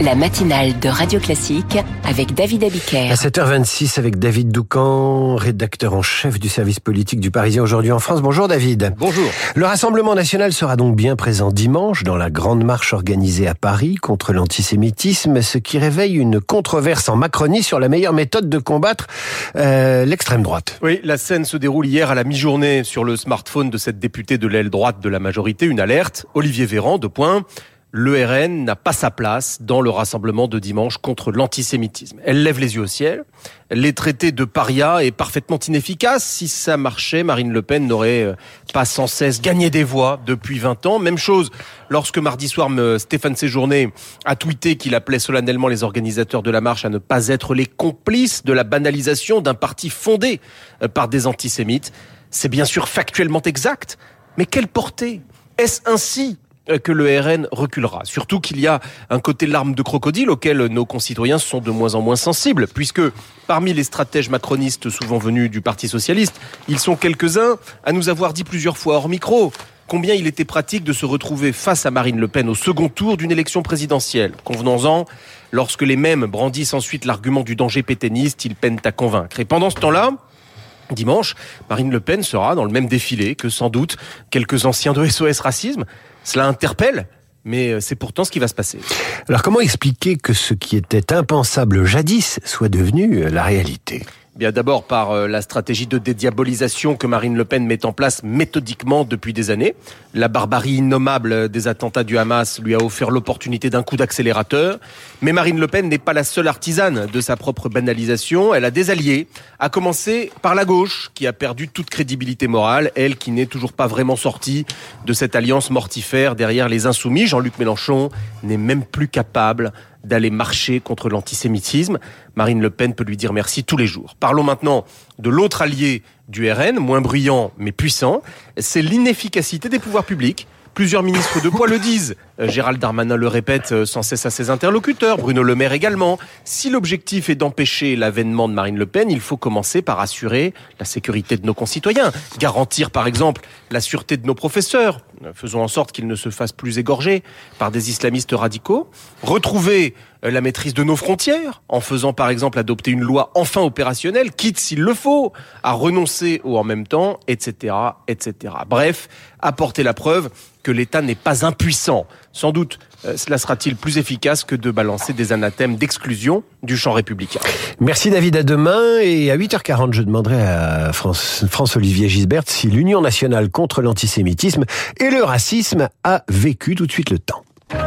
la matinale de Radio Classique avec David Abiker. À 7h26 avec David Doucan, rédacteur en chef du service politique du Parisien aujourd'hui en France. Bonjour David. Bonjour. Le Rassemblement national sera donc bien présent dimanche dans la grande marche organisée à Paris contre l'antisémitisme, ce qui réveille une controverse en Macronie sur la meilleure méthode de combattre euh, l'extrême droite. Oui, la scène se déroule hier à la mi-journée sur le smartphone de cette députée de l'aile droite de la majorité, une alerte. Olivier Véran, de points le RN n'a pas sa place dans le rassemblement de dimanche contre l'antisémitisme. Elle lève les yeux au ciel. Les traités de paria est parfaitement inefficace. Si ça marchait, Marine Le Pen n'aurait euh, pas sans cesse gagné des voix depuis 20 ans. Même chose lorsque mardi soir, Stéphane Séjourné a tweeté qu'il appelait solennellement les organisateurs de la marche à ne pas être les complices de la banalisation d'un parti fondé euh, par des antisémites. C'est bien sûr factuellement exact, mais quelle portée? Est-ce ainsi que le RN reculera. Surtout qu'il y a un côté larme de crocodile auquel nos concitoyens sont de moins en moins sensibles, puisque parmi les stratèges macronistes souvent venus du Parti socialiste, ils sont quelques-uns à nous avoir dit plusieurs fois hors micro combien il était pratique de se retrouver face à Marine Le Pen au second tour d'une élection présidentielle. Convenons-en, lorsque les mêmes brandissent ensuite l'argument du danger pétainiste, ils peinent à convaincre. Et pendant ce temps-là, Dimanche, Marine Le Pen sera dans le même défilé que sans doute quelques anciens de SOS Racisme. Cela interpelle, mais euh, c'est pourtant ce qui va se passer. Alors comment expliquer que ce qui était impensable jadis soit devenu euh, la réalité? Bien d'abord par euh, la stratégie de dédiabolisation que Marine Le Pen met en place méthodiquement depuis des années. La barbarie innommable des attentats du Hamas lui a offert l'opportunité d'un coup d'accélérateur. Mais Marine Le Pen n'est pas la seule artisane de sa propre banalisation. Elle a des alliés, à commencer par la gauche, qui a perdu toute crédibilité morale, elle qui n'est toujours pas vraiment sortie de cette alliance mortifère derrière les insoumis. Jean-Luc Mélenchon n'est même plus capable d'aller marcher contre l'antisémitisme. Marine Le Pen peut lui dire merci tous les jours. Parlons maintenant de l'autre allié du RN, moins bruyant mais puissant, c'est l'inefficacité des pouvoirs publics. Plusieurs ministres de poids le disent. Euh, Gérald Darmanin le répète euh, sans cesse à ses interlocuteurs, Bruno Le Maire également. Si l'objectif est d'empêcher l'avènement de Marine Le Pen, il faut commencer par assurer la sécurité de nos concitoyens, garantir par exemple la sûreté de nos professeurs, faisons en sorte qu'ils ne se fassent plus égorger par des islamistes radicaux, retrouver la maîtrise de nos frontières, en faisant par exemple adopter une loi enfin opérationnelle, quitte s'il le faut, à renoncer ou en même temps, etc., etc. Bref, apporter la preuve que l'État n'est pas impuissant. Sans doute, euh, cela sera-t-il plus efficace que de balancer des anathèmes d'exclusion du champ républicain. Merci David, à demain. Et à 8h40, je demanderai à France-Olivier Gisbert si l'Union nationale contre l'antisémitisme et le racisme a vécu tout de suite le temps.